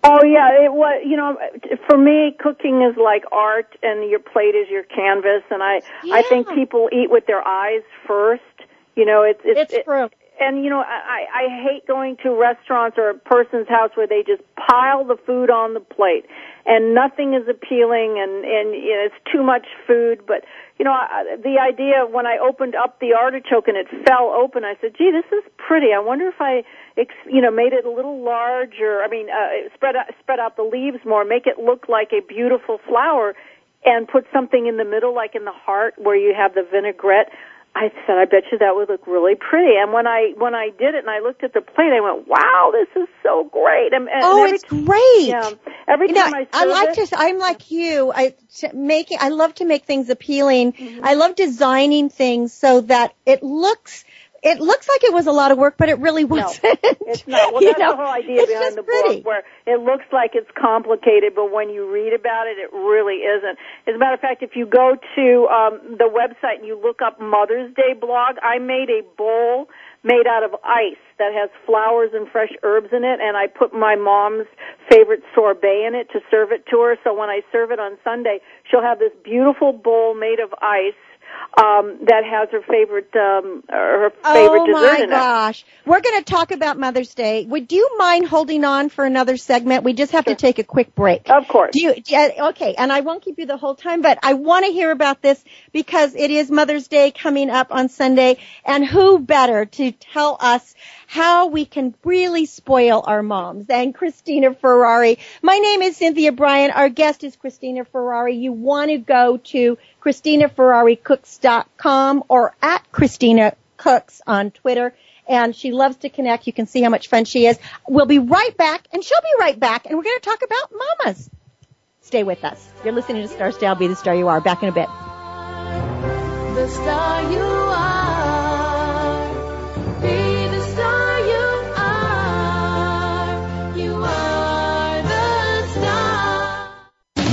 Oh yeah, it was. You know, for me, cooking is like art, and your plate is your canvas. And I, I think people eat with their eyes first. You know, it's it's, It's true. And you know, I, I hate going to restaurants or a person's house where they just pile the food on the plate and nothing is appealing and and you know, it's too much food. But you know, I, the idea when I opened up the artichoke and it fell open, I said, "Gee, this is pretty. I wonder if I, you know, made it a little larger. I mean, uh, spread out, spread out the leaves more, make it look like a beautiful flower." And put something in the middle, like in the heart, where you have the vinaigrette. I said, I bet you that would look really pretty. And when I when I did it and I looked at the plate, I went, "Wow, this is so great!" And, and Oh, it's great. Yeah, every You know, I, I like it, to. I'm like you. I making. I love to make things appealing. Mm-hmm. I love designing things so that it looks. It looks like it was a lot of work, but it really wasn't. It's not. Well, You that's know, the whole idea behind the pretty. book, where it looks like it's complicated, but when you read about it, it really isn't. As a matter of fact, if you go to um, the website and you look up Mother's Day blog, I made a bowl made out of ice that has flowers and fresh herbs in it, and I put my mom's favorite sorbet in it to serve it to her. So when I serve it on Sunday, she'll have this beautiful bowl made of ice um, that has her favorite um, her favorite oh dessert my in it. gosh. We're going to talk about Mother's Day. Would you mind holding on for another segment? We just have to take a quick break. Of course. Do you, yeah, okay, and I won't keep you the whole time, but I want to hear about this because it is Mother's Day coming up on Sunday, and who better to tell us how we can really spoil our moms than Cristina Ferrare. My name is Cynthia Brian. Our guest is Cristina Ferrare. You want to go to CristinaFerrareCooks.com or at Cristina Cooks on Twitter. And she loves to connect. You can see how much fun she is. We'll be right back, and she'll be right back, and we're going to talk about mamas. Stay with us. You're listening to Star Style, Be the Star You Are. Back in a bit. The star you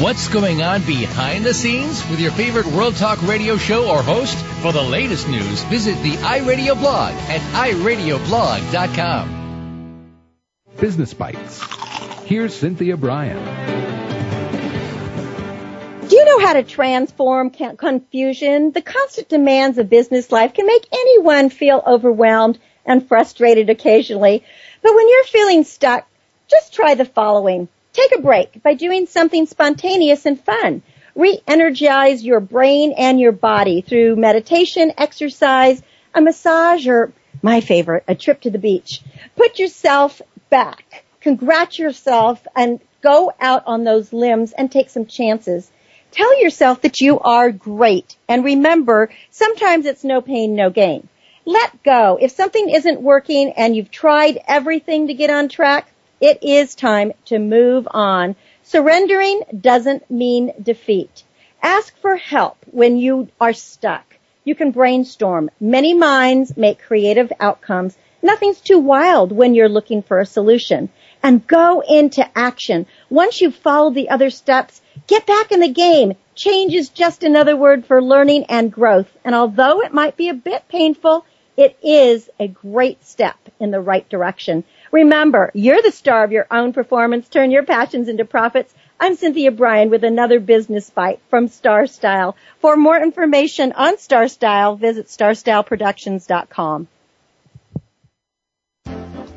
What's going on behind the scenes with your favorite World Talk radio show or host? For the latest news, visit the iRadio blog at iradioblog.com. Business Bites. Here's Cynthia Brian. Do you know how to transform confusion? The constant demands of business life can make anyone feel overwhelmed and frustrated occasionally. But when you're feeling stuck, just try the following. Take a break by doing something spontaneous and fun. Re-energize your brain and your body through meditation, exercise, a massage, or my favorite, a trip to the beach. Put yourself back. Congratulate yourself and go out on those limbs and take some chances. Tell yourself that you are great. And remember, sometimes it's no pain, no gain. Let go. If something isn't working and you've tried everything to get on track, it is time to move on. Surrendering doesn't mean defeat. Ask for help when you are stuck. You can brainstorm. Many minds make creative outcomes. Nothing's too wild when you're looking for a solution. And go into action. Once you've followed the other steps, get back in the game. Change is just another word for learning and growth. And although it might be a bit painful, it is a great step in the right direction. Remember, you're the star of your own performance. Turn your passions into profits. I'm Cynthia Brian with another business bite from Star Style. For more information on Star Style, visit starstyleproductions.com.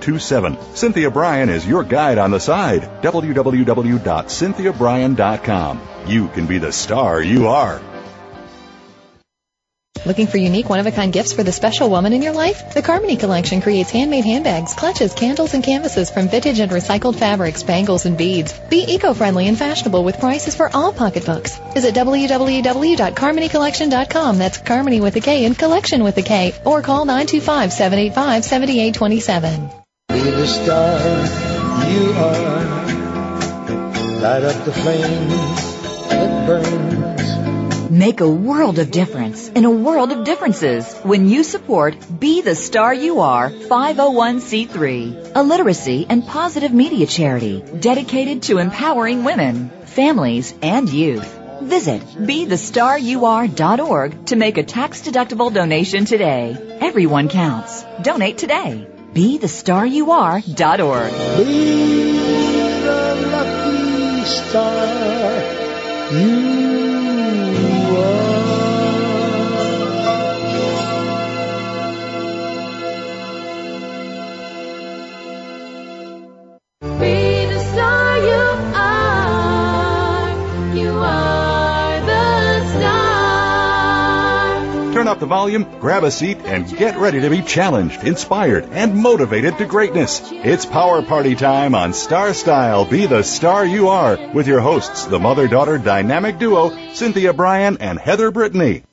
925-377-7827. Cynthia Brian is your guide on the side. www.cynthiabrian.com. You can be the star you are. Looking for unique, one-of-a-kind gifts for the special woman in your life? The Carmony Collection creates handmade handbags, clutches, candles, and canvases from vintage and recycled fabrics, bangles, and beads. Be eco-friendly and fashionable with prices for all pocketbooks. Visit www.carmonycollection.com. That's Carmony with a K and Collection with a K. Or call 925-785-7827. Be the star you are. Light up the flame that burns. Make a world of difference in a world of differences when you support Be the Star You Are 501c3, a literacy and positive media charity dedicated to empowering women, families, and youth. Visit BeTheStarYouAre.org to make a tax-deductible donation today. Everyone counts. Donate today. BeTheStarYouAre.org. Be the lucky star you Turn up the volume, grab a seat, and get ready to be challenged, inspired, and motivated to greatness. It's Power Party time on Star Style Be the Star You Are with your hosts, the mother daughter dynamic duo, Cynthia Brian and Heather Brittany.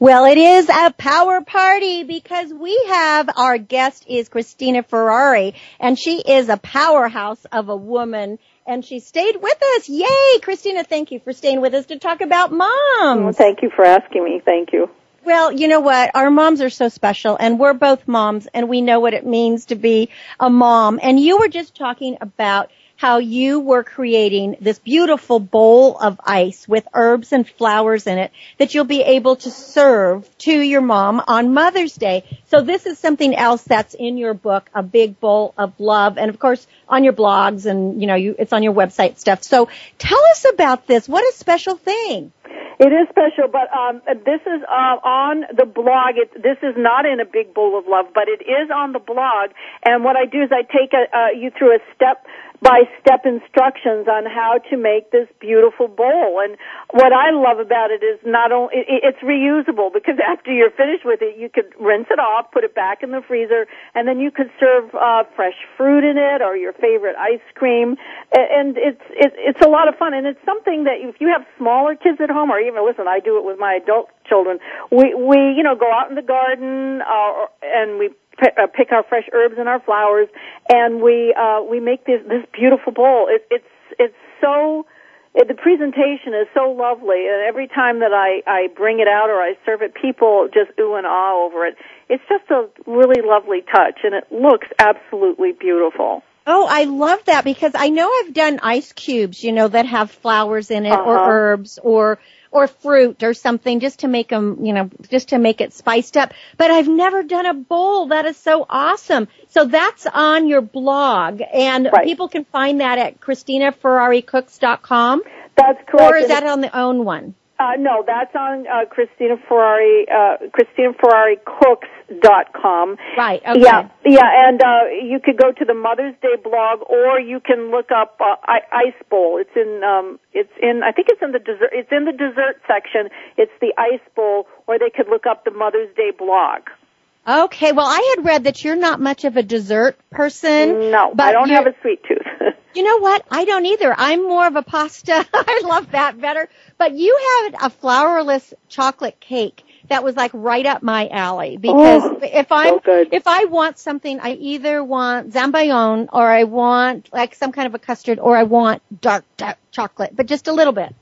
Well, it is a power party because we have our guest is Cristina Ferrare and she is a powerhouse of a woman and she stayed with us. Yay! Cristina, thank you for staying with us to talk about moms. Well, thank you for asking me. Thank you. Well, you know what? Our moms are so special and we're both moms and we know what it means to be a mom. And you were just talking about how you were creating this beautiful bowl of ice with herbs and flowers in it that you'll be able to serve to your mom on Mother's Day. So this is something else that's in your book, a big bowl of love. And of course on your blogs and, you know, you, it's on your website stuff. So tell us about this. What a special thing. It is special, but um, this is uh, on the blog. It, this is not in a big bowl of love, but it is on the blog. And what I do is I take a, uh, you through a step by step instructions on how to make this beautiful bowl. And what I love about it is not only it's reusable because after you're finished with it, you could rinse it off, put it back in the freezer, and then you could serve uh, fresh fruit in it or your favorite ice cream. And it's it, it's a lot of fun, and it's something that if you have smaller kids at home, or even listen, I do it with my adult children. We we you know go out in the garden uh, and we pick our fresh herbs and our flowers, and we uh, we make this this beautiful bowl. It, it's it's so it, the presentation is so lovely, and every time that I I bring it out or I serve it, people just ooh and ah over it. It's just a really lovely touch, and it looks absolutely beautiful. Oh, I love that because I know I've done ice cubes, you know, that have flowers in it or Uh-huh. herbs or or fruit or something just to make them, you know, just to make it spiced up. But I've never done a bowl. That is so awesome. So that's on your blog and people can find that at CristinaFerrareCooks.com. That's correct. Or is that on the own one? Uh, no, that's on uh, Cristina Ferrare, uh, CristinaFerrareCooks.com. Right. Okay. Yeah, yeah, and uh, you could go to the Mother's Day blog, or you can look up uh, I- Ice Bowl. It's in, um, it's in, I think it's in the dessert. It's in the dessert section. It's the Ice Bowl, or they could look up the Mother's Day blog. Okay. Well, I had read that you're not much of a dessert person. No, but I don't have a sweet tooth. You know what? I don't either. I'm more of a pasta. I love that better. But you had a flourless chocolate cake that was like right up my alley because Oh, if I'm so if I want something, I either want zabaglione or I want like some kind of a custard or I want dark, dark chocolate, but just a little bit.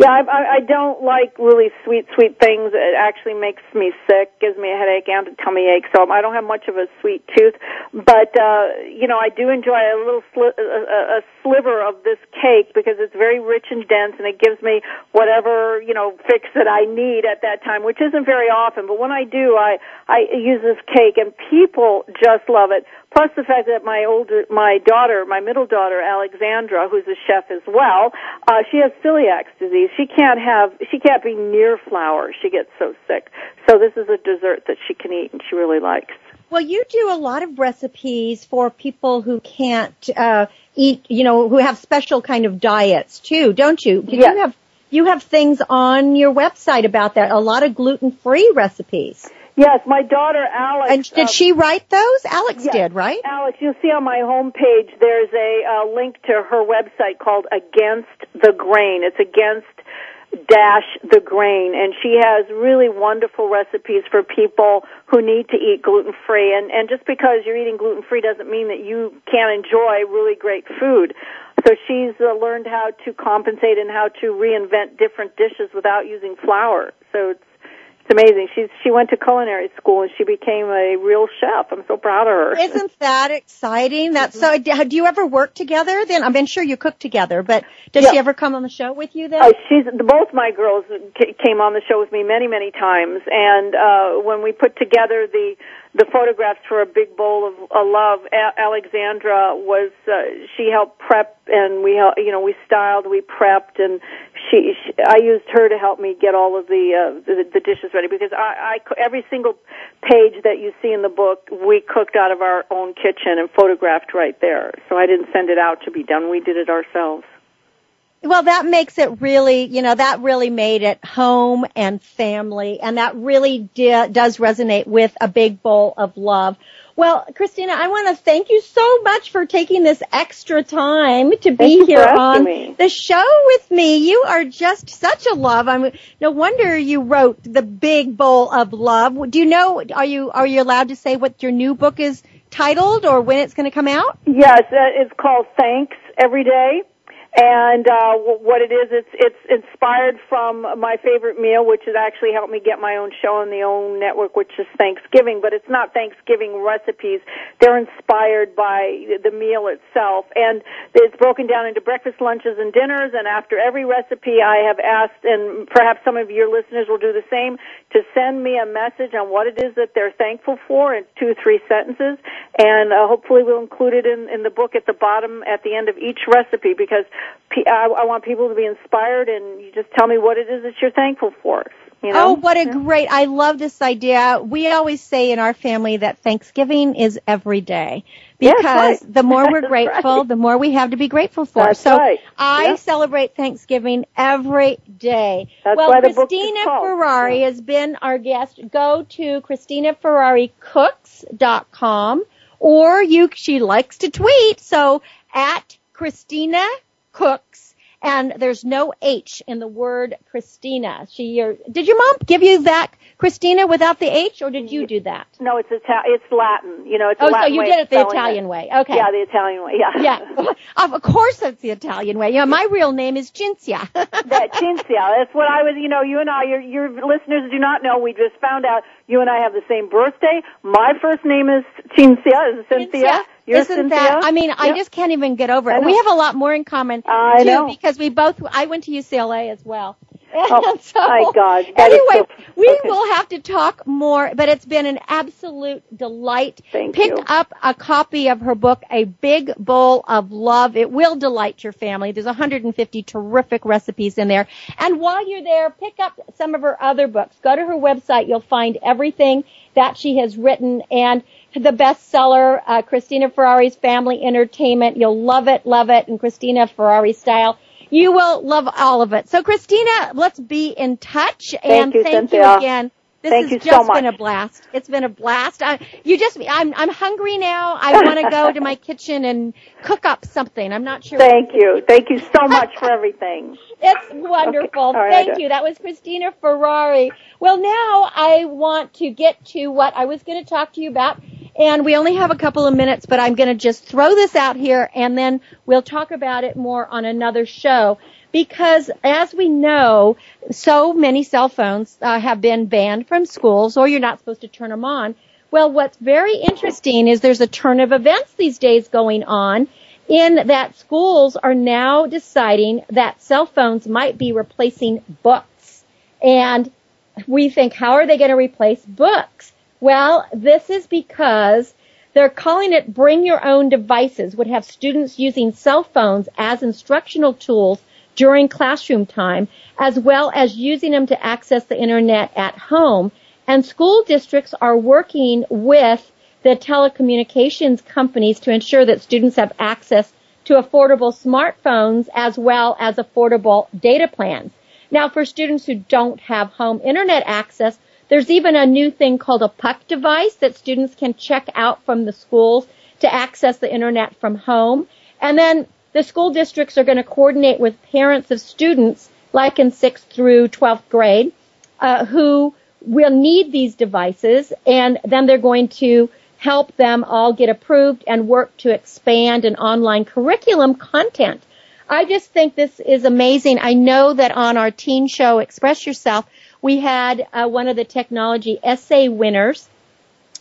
Yeah, I, I, don't like really sweet, sweet things. It actually makes me sick, gives me a headache and a tummy ache. So I don't have much of a sweet tooth, but uh, you know, I do enjoy a little sli- a, a sliver of this cake because it's very rich and dense, and it gives me whatever you know fix that I need at that time, which isn't very often. But when I do, I I use this cake, and people just love it. Plus the fact that my older, my daughter, my middle daughter, Alexandra, who's a chef as well, uh, she has celiac disease. She can't have, she can't be near flour. She gets so sick. So this is a dessert that she can eat and she really likes. Well, you do a lot of recipes for people who can't uh, eat, you know, who have special kind of diets too, don't you? You have you have things on your website about that. A lot of gluten-free recipes. Yes, my daughter Alex. And did uh, she write those? Alex Yes. did, right? Alex, you'll see on my homepage there's a uh, link to her website called Against the Grain. It's against dash the grain and she has really wonderful recipes for people who need to eat gluten free and and just because you're eating gluten free doesn't mean that you can't enjoy really great food So she's uh, learned how to compensate and how to reinvent different dishes without using flour. So it's it's amazing. She's she went to culinary school and she became a real chef. I'm so proud of her. Isn't that exciting? That's so. Do you ever work together? Then I'm sure you cook together, but does Yeah. she ever come on the show with you? Then Uh, she's both my girls came on the show with me many many times, and uh, when we put together the the photographs for a big bowl of uh, love, a- Alexandra was uh, she helped prep, and we hel- you know we styled, we prepped, and she, she I used her to help me get all of the uh, the, the dishes ready because I, I every single page that you see in the book we cooked out of our own kitchen and photographed right there. So I didn't send it out to be done; we did it ourselves. Well, that makes it really, you know, that really made it home and family, and that really di- does resonate with a big bowl of love. Well, Cristina, I want to thank you so much for taking this extra time to be Thank you for here on me. the show with me. You are just such a love. I'm no wonder you wrote the big bowl of love. Do you know? Are you are you allowed to say what your new book is titled or when it's going to come out? Yes, uh, it's called Thanks Every Day. And uh, what it is, it's it's inspired from my favorite meal, which has actually helped me get my own show on the OWN network, which is Thanksgiving. But it's not Thanksgiving recipes; they're inspired by the meal itself, and it's broken down into breakfast, lunches, and dinners. And after every recipe, I have asked, and perhaps some of your listeners will do the same, to send me a message on what it is that they're thankful for in two, three sentences, and uh, hopefully we'll include it in, in the book at the bottom at the end of each recipe because I, I want people to be inspired, and you just tell me what it is that you're thankful for. You know? Oh, what a great, I love this idea. We always say in our family that Thanksgiving is every day. Yes, Because right. the more we're grateful, right. the more we have to be grateful for. That's so right. I Yeah. celebrate Thanksgiving every day. That's well, why the book is Cristina. Ferrare has been our guest. Go to CristinaFerrareCooks.com or you, she likes to tweet, so at Cristina Cooks and there's no H in the word Cristina. She, your, did your mom give you that Cristina without the H, or did you do that? No, it's Ita- it's Latin. You know, it's a Oh, so you did it the Italian way. Okay. Yeah, the Italian way. Yeah. Yeah, of course it's the Italian way. Yeah, my real name is Cinzia. that Cinzia. That's what I was. You know, you and I, your your listeners do not know. We just found out you and I have the same birthday. My first name is Cinzia. Is Cynthia? You're Isn't Cynthia. that? I mean, I just can't even get over it. We have a lot more in common I too, know. because we both. I went to UCLA as well. Oh, so, my God. That Anyway, so- we will have to talk more, but it's been an absolute delight. Thank Pick you. up a copy of her book, A Big Bowl of Love. It will delight your family. There's 150 terrific recipes in there. And while you're there, pick up some of her other books. Go to her website. You'll find everything that she has written and the bestseller, uh, Cristina Ferrare's Family Entertainment. You'll love it, love it, and Cristina Ferrare style. You will love all of it. So Cristina, let's be in touch and you, thank Cynthia. you again. This Thank has you so just much. been a blast. It's been a blast. I, you just, I'm, I'm hungry now. I want to go to my kitchen and cook up something. I'm not sure. Thank you. Thank you so much for everything. It's wonderful. All right, Thank you. That was Cristina Ferrare. Well, now I want to get to what I was going to talk to you about. And we only have a couple of minutes, but I'm going to just throw this out here and then we'll talk about it more on another show. Because as we know, so many cell phones uh, have been banned from schools or you're not supposed to turn them on. Well, what's very interesting is there's a turn of events these days going on in that schools are now deciding that cell phones might be replacing books. And we think, how are they going to replace books? Well, this is because they're calling it bring your own devices would have students using cell phones as instructional tools during classroom time, as well as using them to access the internet at home. And school districts are working with the telecommunications companies to ensure that students have access to affordable smartphones as well as affordable data plans. Now for students who don't have home internet access, there's even a new thing called a puck device that students can check out from the schools to access the internet from home. And then the school districts are going to coordinate with parents of students like in 6th through 12th grade uh, who will need these devices and then they're going to help them all get approved and work to expand an online curriculum content I just think this is amazing. I know that on our teen show, Express Yourself, we had uh, one of the technology essay winners,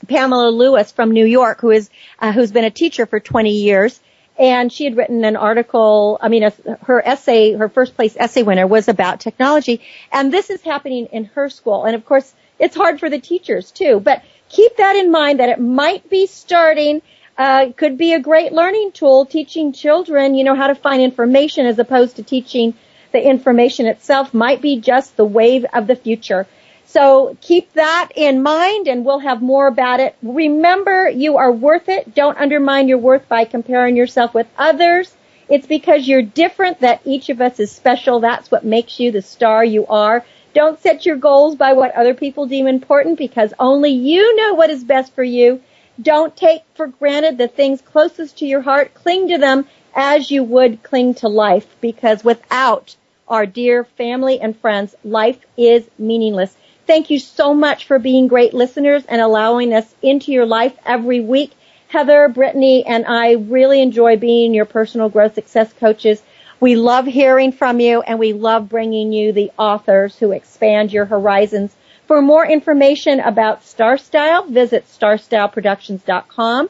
Pamela Lewis from New York, who is uh, who's been a teacher for 20 years, and she had written an article. I mean, a, her essay, her first place essay winner, was about technology, and this is happening in her school. And of course, it's hard for the teachers too. But keep that in mind that it might be starting. Uh, could be a great learning tool teaching children, you know, how to find information as opposed to teaching the information itself might be just the wave of the future. So keep that in mind and we'll have more about it. Remember, you are worth it. Don't undermine your worth by comparing yourself with others. It's because you're different that each of us is special. That's what makes you the star you are. Don't set your goals by what other people deem important because only you know what is best for you. Don't take for granted the things closest to your heart. Cling to them as you would cling to life because without our dear family and friends, life is meaningless. Thank you so much for being great listeners and allowing us into your life every week. Heather, Brittany, and I really enjoy being your personal growth success coaches. We love hearing from you and we love bringing you the authors who expand your horizons. For more information about Star Style, visit starstyleproductions.com.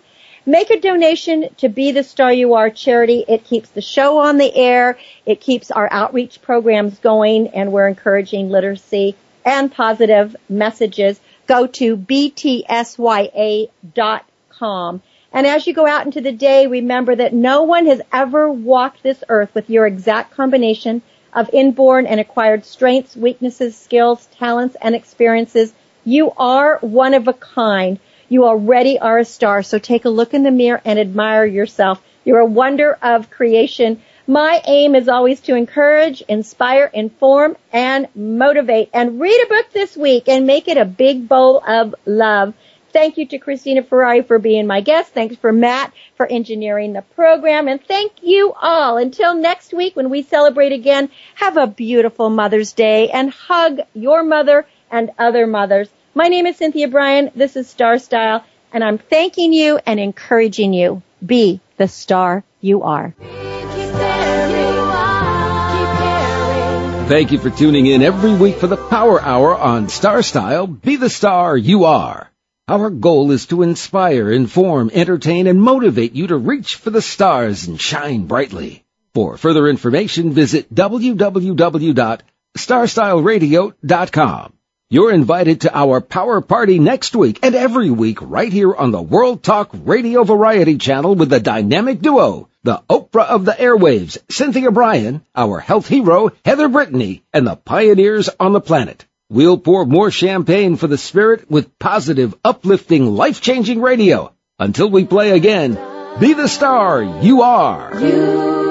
Make a donation to Be the Star You Are charity. It keeps the show on the air. It keeps our outreach programs going and we're encouraging literacy and positive messages, go to btsya.com. And as you go out into the day, remember that no one has ever walked this earth with your exact combination of inborn and acquired strengths, weaknesses, skills, talents, and experiences. You are one of a kind. You already are a star. So take a look in the mirror and admire yourself. You're a wonder of creation. My aim is always to encourage, inspire, inform, and motivate. And read a book this week and make it a big bowl of love. Thank you to Cristina Ferrare for being my guest. Thanks for Matt for engineering the program. And thank you all. Until next week when we celebrate again, have a beautiful Mother's Day and hug your mother and other mothers. My name is Cynthia Brian. This is Star Style and I'm thanking you and encouraging you. Be the star you are. Thank you for tuning in every week for the Power Hour on Star Style. Be the star you are. Our goal is to inspire, inform, entertain, and motivate you to reach for the stars and shine brightly. For further information, visit www.starstyleradio.com. You're invited to our power party next week and every week right here on the World Talk Radio Variety Channel with the dynamic duo, the Oprah of the airwaves, Cynthia Brian, our health hero, Heather Brittany, and the pioneers on the planet. We'll pour more champagne for the spirit with positive, uplifting, life-changing radio. Until we play again, be the star you are. You